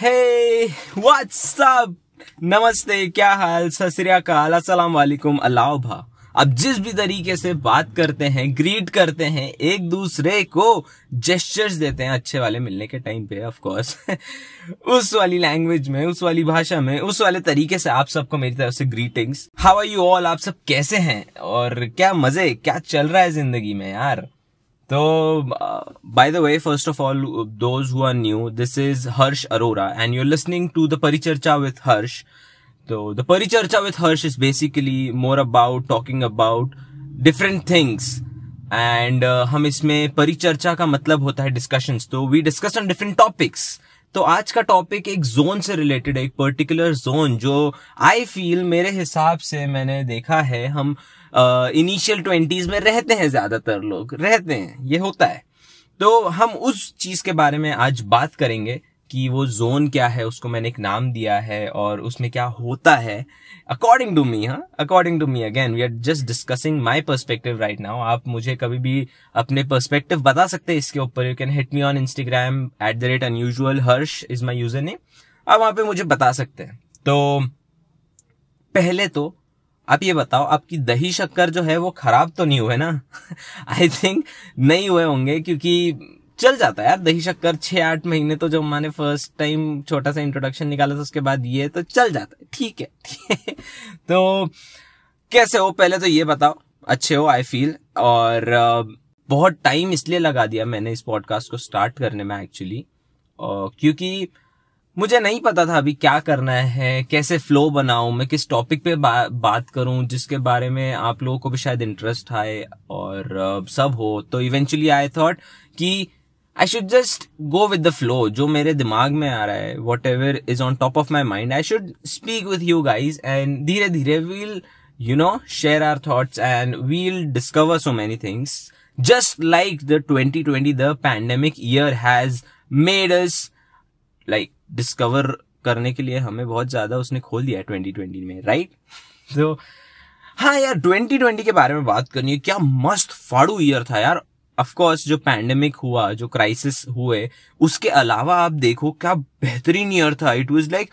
Hey what's up नमस्ते, क्या हाल? सत अस्सलाम वालेकुम, अल्लाह भा अब जिस भी तरीके से बात करते हैं ग्रीट करते हैं, एक दूसरे को जेस्टर्स देते हैं अच्छे वाले मिलने के टाइम पे ऑफ़ कोर्स उस वाली लैंग्वेज में, उस वाली भाषा में, उस वाले तरीके से आप सबको मेरी तरफ़ से greetings how are you all आप सब कैसे हैं? और क्या मज़े, क्या चल रहा है ज़िंदगी में यार? तो by the way first of all those who are new this is Harsh Arora and you listening to the Paricharcha with Harsh तो the Paricharcha with Harsh is basically more about talking about different things and हम इसमें परिचर्चा का मतलब होता है discussions तो we discuss on different topics तो आज का टॉपिक एक जोन से रिलेटेड है, एक पर्टिकुलर जोन जो आई फील मेरे हिसाब से मैंने देखा है, हम इनिशियल ट्वेंटीज में रहते हैं ज़्यादातर लोग, रहते हैं, ये होता है। तो हम उस चीज़ के बारे में आज बात करेंगे कि वो जोन क्या है, उसको मैंने एक नाम दिया है और उसमें क्या होता है। अकॉर्डिंग टू मी हाँ according to me again we are just discussing my perspective right now आप मुझे कभी भी अपने परस्पेक्टिव बता सकते हैं इसके ऊपर। You can hit me on Instagram at the rate unusual Harsh is my user name आप वहाँ पे मुझे बता सकते हैं। तो पहले तो आप ये बताओ, आपकी दही शक्कर जो है वो खराब तो नहीं हुए ना? आई थिंक नहीं हुए होंगे क्योंकि चल जाता है यार दही शक्कर छह आठ महीने तो जब मैंने फ़र्स्ट टाइम छोटा सा इंट्रोडक्शन निकाला था, उसके बाद ये तो चल जाता है। ठीक है तो कैसे हो? पहले तो ये बताओ, अच्छे हो आई फील और बहुत टाइम इसलिए लगा दिया मैंने इस पॉडकास्ट को स्टार्ट करने में एक्चुअली क्योंकि मुझे नहीं पता था अभी क्या करना है कैसे फ्लो बनाऊँ मैं किस टॉपिक पे बा, बात करूँ जिसके बारे में आप लोगों को भी शायद इंटरेस्ट आए और सब हो। तो इवेंचुअली आई थॉट कि I should just go with the flow जो मेरे दिमाग में आ रहा है whatever is on top of my mind I should speak with you guys and धीरे धीरे we'll you know share our thoughts and we'll discover so many things just like the 2020 the pandemic year has made us like discover करने के लिए हमें बहुत ज़्यादा उसने खोल दिया ट्वेंटी ट्वेंटी में राइट तो हाँ यार 2020 के बारे में बात करनी है। क्या मस्त फाड़ू ईयर था यार। ऑफकोर्स जो पैंडेमिक हुआ, जो क्राइसिस हुए, उसके अलावा आप देखो, क्या बेहतरीन ईयर था। It was like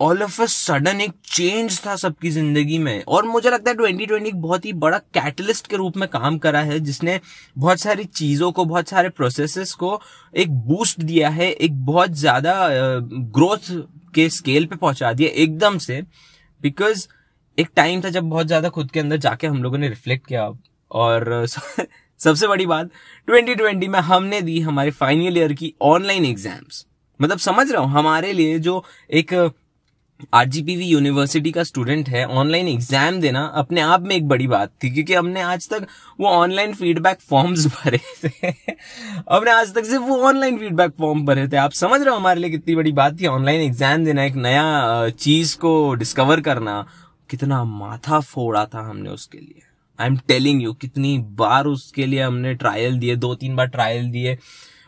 all of a sudden एक चेंज था सबकी ज़िंदगी में। और मुझे लगता है ट्वेंटी ट्वेंटी एक बहुत ही बड़ा कैटलिस्ट के रूप में काम करा है, जिसने बहुत सारी चीज़ों को, बहुत सारे प्रोसेसेस को एक बूस्ट दिया है, एक बहुत ज़्यादा ग्रोथ के स्केल पे पहुँचा दिया एकदम से। बिकॉज़ एक टाइम था जब बहुत ज़्यादा खुद के अंदर जाके हम लोगों ने रिफ्लेक्ट किया। और सबसे बड़ी बात 2020 में हमने दी हमारे फाइनल ईयर की ऑनलाइन एग्ज़ाम्स मतलब समझ रहा हूँ, हमारे लिए जो एक आरजीपीवी यूनिवर्सिटी का स्टूडेंट है ऑनलाइन एग्ज़ाम देना अपने आप में एक बड़ी बात थी, क्योंकि हमने आज तक वो ऑनलाइन फीडबैक फॉर्म्स भरे थे। हमने आज तक सिर्फ़ वो ऑनलाइन फीडबैक फॉर्म भरे थे। आप समझ रहे हो हमारे लिए कितनी बड़ी बात थी? ऑनलाइन एग्ज़ाम देना, एक नया चीज़ को डिस्कवर करना, कितना माथा फोड़ा था हमने उसके लिए। आई एम टेलिंग यू कितनी बार उसके लिए हमने ट्रायल दिए दो तीन बार ट्रायल दिए।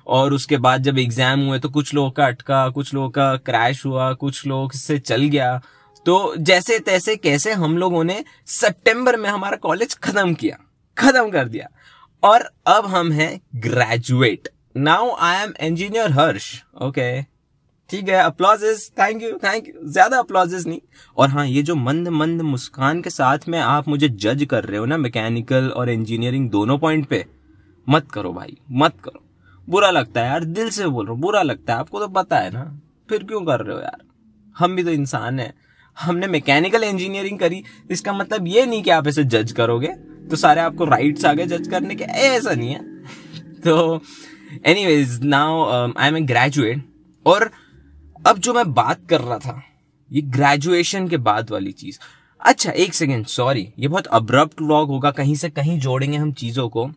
और उसके बाद जब एग्ज़ाम हुए तो कुछ लोगों का अटका, कुछ लोगों का क्रैश हुआ, कुछ लोग से चल गया। तो जैसे तैसे कैसे हम लोगों ने सितंबर में हमारा कॉलेज खत्म किया, खत्म कर दिया। और अब हम हैं graduate now I am engineer Harsh okay ठीक है apologies thank you thank you ज़्यादा अप्लॉजेस नहीं। और हाँ ये जो मंद मंद मुस्कान के साथ में आप मुझे जज कर रहे हो ना मैकेनिकल और इंजीनियरिंग दोनों पॉइंट पे, मत करो भाई, मत करो। बुरा लगता है यार, दिल से बोल रहा हूँ, बुरा लगता है, आपको तो पता है ना। फिर क्यों कर रहे हो यार? हम भी तो इंसान है। हमने मैकेनिकल इंजीनियरिंग करी, इसका मतलब ये नहीं कि आप इसे जज करोगे तो सारे आपको राइट्स आ गए जज करने के ऐसा नहीं है। तो anyways now I am a graduate और अब जो मैं बात कर रहा था, ये ग्रेजुएशन के बाद वाली चीज़। अच्छा एक सेकेंड सॉरी ये बहुत अब्रप्ट व्लॉग होगा, कहीं से कहीं जोड़ेंगे हम चीज़ों को।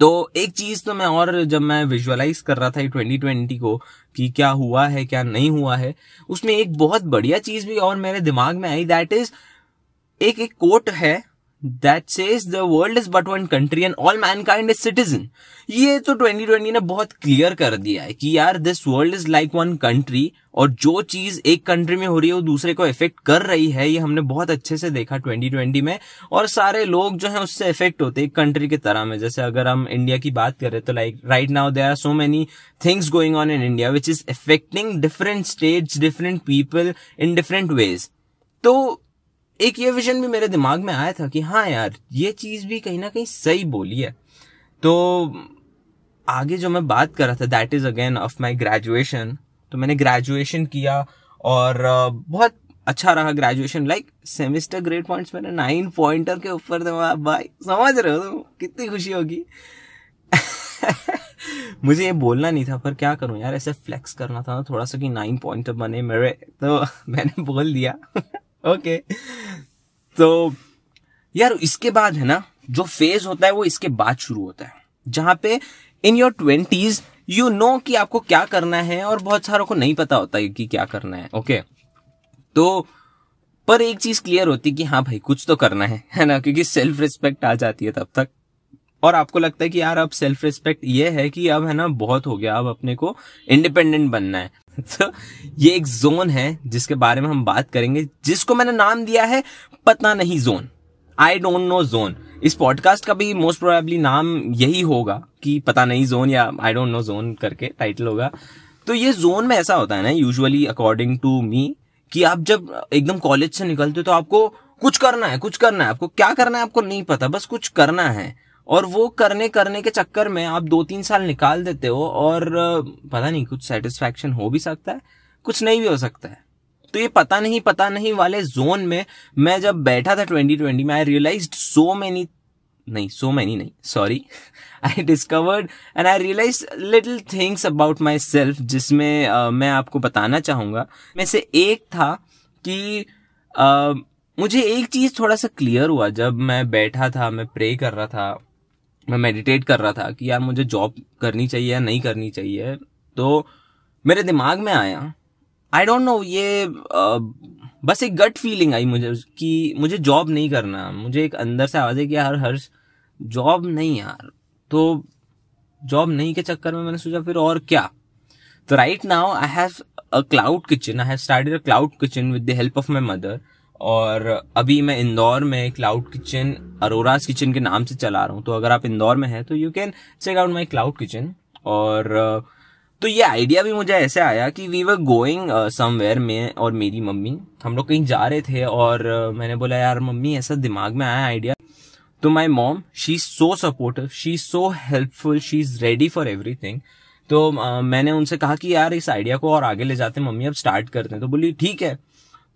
तो एक चीज़ तो मैं और जब मैं विजुअलाइज कर रहा था ये 2020 को कि क्या हुआ है, क्या नहीं हुआ है, उसमें एक बहुत बढ़िया चीज़ भी और मेरे दिमाग में आई दैट इज़ एक एक कोट है that says the world is but one country and all mankind is citizen ये तो 2020 ने बहुत क्लियर कर दिया है कि यार this world is like one country और जो चीज़ एक कंट्री में हो रही है वो दूसरे को इफ़ेक्ट कर रही है, ये हमने बहुत अच्छे से देखा 2020 में। और सारे लोग जो हैं उससे इफ़ेक्ट होते एक कंट्री की तरह में। जैसे अगर हम इंडिया की बात करें तो like right now there are so many things going on in India which is affecting different states different people in different ways तो एक ये विजन भी मेरे दिमाग में आया था कि हाँ यार, ये चीज़ भी कहीं ना कहीं सही बोली है। तो आगे जो मैं बात कर रहा था that is again of my graduation तो मैंने ग्रेजुएशन किया और बहुत अच्छा रहा graduation like semester grade points मेरे नाइन पॉइंटर के ऊपर थे। भाई, समझ रहे हो तुम? कितनी खुशी होगी। मुझे ये बोलना नहीं था, पर क्या करूँ यार, ऐसे फ्लेक्स करना था ना, थोड़ा सा कि नाइन पॉइंटर बने मेरे तो मैंने बोल दिया। ओके। तो यार, इसके बाद है ना, जो फ़ेज़ होता है, वो इसके बाद शुरू होता है। जहाँ पे in your twenties you know कि आपको क्या करना है और बहुत सारों को नहीं पता होता है कि क्या करना है, ओके। तो पर एक चीज़ क्लियर होती है कि हाँ भाई, कुछ तो करना है है ना? क्योंकि सेल्फ रिस्पेक्ट आ जाती है तब तक। और आपको लगता है कि यार अब सेल्फ रिस्पेक्ट ये है कि अब है ना बहुत हो गया, अब अपने को इंडिपेंडेंट बनना है। तो ये एक जोन है जिसके बारे में हम बात करेंगे, जिसको मैंने नाम दिया है पता नहीं zone I don't know zone इस पॉडकास्ट का भी मोस्ट प्रोबेबली नाम यही होगा कि पता नहीं जोन या आई डोंट नो जोन करके टाइटल होगा। तो ये जोन में ऐसा होता है ना यूजुअली अकॉर्डिंग टू मी कि आप जब एकदम कॉलेज से निकलते हो तो आपको कुछ करना है, कुछ करना है। आपको क्या करना है आपको नहीं पता, बस कुछ करना है। और वो करने करने के चक्कर में आप दो तीन साल निकाल देते हो और पता नहीं कुछ सेटिस्फैक्शन हो भी सकता है कुछ नहीं भी हो सकता है। तो ये पता नहीं पता नहीं वाले जोन में मैं जब बैठा था 2020 में आई रियलाइज़ सो मैनी नहीं सो मैनी नहीं sorry I discovered and I realise little things about myself जिसमें uh, मैं आपको बताना चाहूँगा। में से एक था कि uh, मुझे एक चीज़ थोड़ा सा क्लियर हुआ जब मैं बैठा था मैं प्रे कर रहा था। मैं मेडिटेट कर रहा था कि यार मुझे जॉब करनी चाहिए या नहीं करनी चाहिए। तो मेरे दिमाग में आया। आई डोंट नो ये uh, बस एक गट फीलिंग आई मुझे कि मुझे जॉब नहीं करना। मुझे एक अंदर से आवाज़ है कि यार हर्ष जॉब नहीं यार। तो जॉब नहीं के चक्कर में मैंने सोचा फिर और क्या? तो right now I have a cloud kitchen I have started a cloud kitchen with the help of my mother और अभी मैं इंदौर में क्लाउड किचन अरोराज किचन के नाम से चला रहा हूँ। तो अगर आप इंदौर में हैं तो you can check out my cloud kitchen और तो ये आइडिया भी मुझे ऐसे आया कि वी वर गोइंग समवेयर में और मेरी मम्मी। हम लोग कहीं जा रहे थे और मैंने बोला यार मम्मी ऐसा दिमाग में आया आइडिया तो my mom she is so supportive she is so helpful she is ready for everything तो uh, मैंने उनसे कहा कि यार इस आइडिया को और आगे ले जाते हैं। मम्मी अब स्टार्ट करते हैं। तो बोली ठीक है।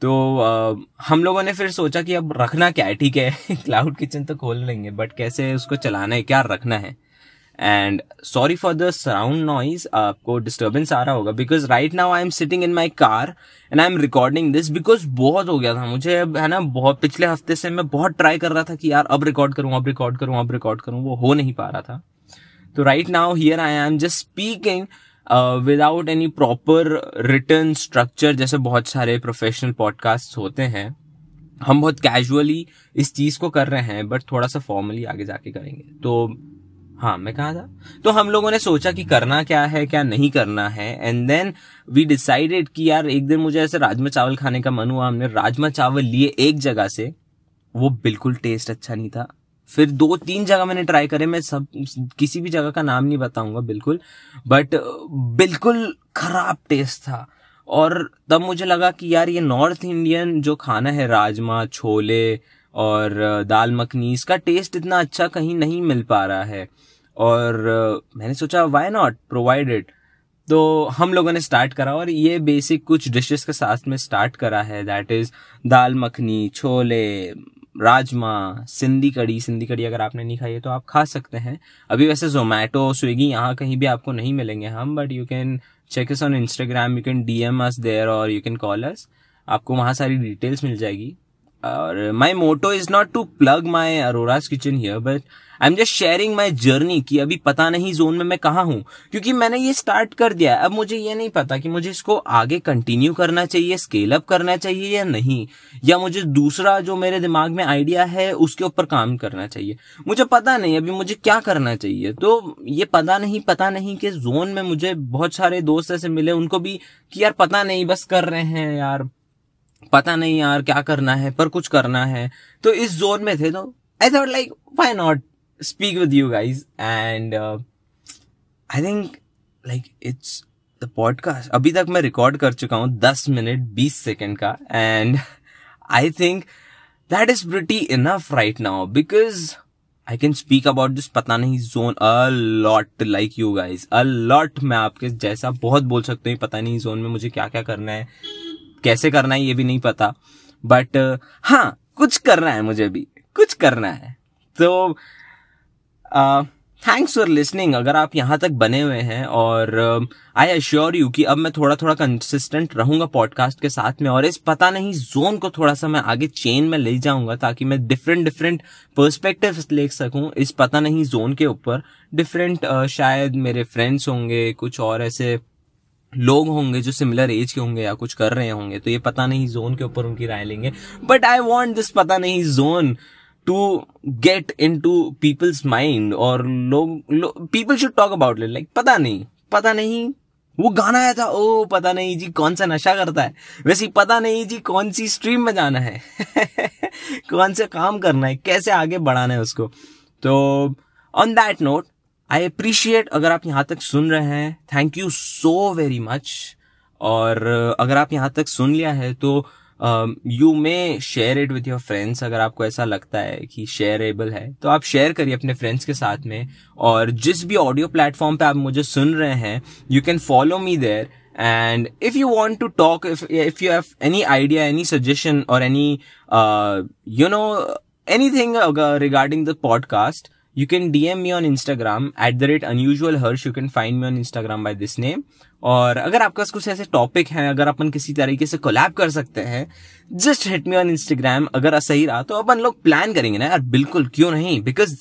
तो uh, हम लोगों ने फिर सोचा कि अब रखना क्या है? ठीक है क्लाउड किचन तो खोल लेंगे बट कैसे उसको चलाना है? क्या रखना है? And sorry for the surround noise आपको डिस्टर्बेंस आ रहा होगा because right now I am sitting in my car and I am recording this because बहुत हो गया था मुझे अब है ना बहुत पिछले हफ़्ते से मैं बहुत ट्राई कर रहा था कि यार अब रिकॉर्ड करूँ अब रिकॉर्ड करूँ अब रिकॉर्ड करूँ वो हो नहीं पा रहा था। तो right now here I am just speaking without any proper written structure जैसे बहुत सारे प्रोफेशनल पॉडकास्ट होते हैं, हम बहुत कैजुअली इस चीज़ को कर रहे हैं बट थोड़ा सा फॉर्मली आगे जाके करेंगे। तो हाँ मैं कहा था। तो हम लोगों ने सोचा कि करना क्या है, क्या नहीं करना है एंड देन वी डिसाइडेड कि यार, एक दिन मुझे ऐसे राजमा चावल खाने का मन हुआ, हमने राजमा चावल लिए एक जगह से, वो बिल्कुल टेस्ट अच्छा नहीं था। फिर दो तीन जगह मैंने ट्राई करे, मैं सब, किसी भी जगह का नाम नहीं बताऊँगा, बिल्कुल। बट बिल्कुल खराब टेस्ट था। और तब मुझे लगा कि यार, ये नॉर्थ इंडियन जो खाना है, राजमा, छोले और, दाल मखनी, इसका टेस्ट इतना अच्छा कहीं नहीं मिल पा रहा है। और, मैंने सोचा वाई नॉट प्रोवाइडेड तो हम लोगों ने स्टार्ट करा और ये बेसिक कुछ डिशेस के साथ में स्टार्ट करा है। दैट इज़ दाल मखनी, छोले राजमा, सिंधी कड़ी सिंधी कड़ी अगर आपने नहीं खाई है तो आप खा सकते हैं। अभी वैसे जोमेटो स्विगी यहाँ कहीं भी आपको नहीं मिलेंगे हम बट यू कैन चेक इस on Instagram you can D M us there और यू कैन कॉल अस आपको वहाँ सारी डिटेल्स मिल जाएगी। और my motto is not to plug my Arora's kitchen here but I am just sharing my journey कि अभी पता नहीं जोन में मैं कहा हूँ। क्योंकि मैंने ये स्टार्ट कर दिया अब मुझे ये नहीं पता कि मुझे इसको आगे कंटिन्यू करना चाहिए स्केल अप करना चाहिए या नहीं। या मुझे दूसरा जो मेरे दिमाग में आइडिया है, उसके ऊपर काम करना चाहिए। मुझे पता नहीं अभी मुझे क्या करना चाहिए। तो ये पता नहीं पता नहीं कि जोन में मुझे बहुत सारे दोस्त ऐसे मिले, उनको भी कि यार पता नहीं, बस कर रहे हैं यार। पता नहीं यार क्या करना है, पर कुछ करना है। तो इस जोन में थे तो I thought like why not speak with you guys? And I think like it's the podcast. अभी तक मैं रिकॉर्ड कर चुका हूँ दस मिनट बीस सेकेंड का। And I think that is pretty enough right now because I can speak about this पता नहीं zone a lot like you guys a lot मैं आपके जैसा बहुत बोल सकते हैं, पता नहीं जोन में मुझे क्या क्या करना है। कैसे करना है ये भी नहीं पता। बट हाँ कुछ करना है मुझे भी कुछ करना है। तो थैंक्स फॉर लिसनिंग अगर आप यहाँ तक बने हुए हैं और आई अश्योर यू कि अब मैं थोड़ा थोड़ा कंसिस्टेंट रहूँगा पॉडकास्ट के साथ में और इस पता नहीं जोन को थोड़ा सा मैं आगे चेन में ले जाऊँगा ताकि मैं डिफरेंट डिफरेंट पर्सपेक्टिव ले सकूँ इस पता नहीं जोन के ऊपर। डिफरेंट uh, शायद मेरे फ्रेंड्स होंगे कुछ और ऐसे लोग होंगे जो सिमिलर एज के होंगे या कुछ कर रहे होंगे तो ये पता नहीं जोन के ऊपर उनकी राय लेंगे। बट आई वॉन्ट दिस पता नहीं zone to get into people's mind और लोग people should talk about it like पता नहीं पता नहीं वो गाना आया था, ओ, पता नहीं जी कौन सा नशा करता है। वैसे पता नहीं जी कौन सी स्ट्रीम में जाना है, कौन से काम करना है, कैसे आगे बढ़ाना है उसको। तो on that note I appreciate अगर आप यहाँ तक सुन रहे हैं thank you so very much और अगर आप यहाँ तक सुन लिया है तो you may share it with your friends अगर आपको ऐसा लगता है कि शेयरेबल है तो आप शेयर करिए अपने फ्रेंड्स के साथ में. और जिस भी ऑडियो प्लेटफॉर्म पे आप मुझे सुन रहे हैं you can follow me there and if you want to talk if if you have any idea, any suggestion or any uh you know, anything regarding the podcast you can dm me on instagram. At the rate unusual harsh, you can find me on instagram by this name. और अगर आपके पास कुछ ऐसे topic हैं, अगर अपन किसी तरीके से कोलैब कर सकते हैं just hit me on Instagram अगर सही रहा तो अपन लोग प्लान करेंगे ना यार, बिल्कुल, क्यों नहीं? बिकॉज़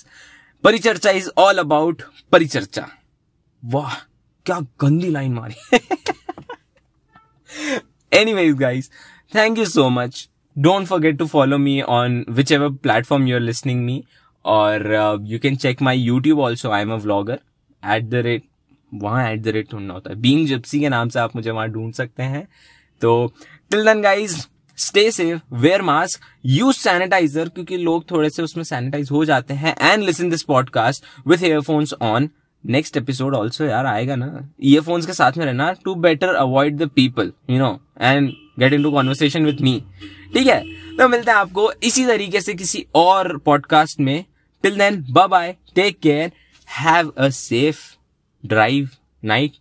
परिचर्चा इज़ ऑल अबाउट परिचर्चा। वाह, क्या गंदी लाइन मारी। Anyways thank you so much don't forget to follow me on whichever platform you are listening me और you can check my YouTube also I am a vlogger at the rate वहाँ at the rate ढूंढना होता है। Being Gypsy के नाम से आप मुझे वहाँ ढूंढ सकते हैं। तो till then guys stay safe wear mask use sanitizer क्योंकि लोग थोड़े से उसमें सैनिटाइज हो जाते हैं। And listen this podcast with earphones on next episode also यार आएगा ना। ईयरफोन्स के साथ में रहना to better avoid the people you know and get into conversation with me ठीक है? तो मिलते हैं आपको इसी तरीके से किसी और पॉडकास्ट में। Till then bye bye take care have a safe drive night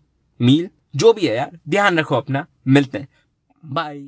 meal जो भी है यार, ध्यान रखो अपना. मिलते हैं. बाय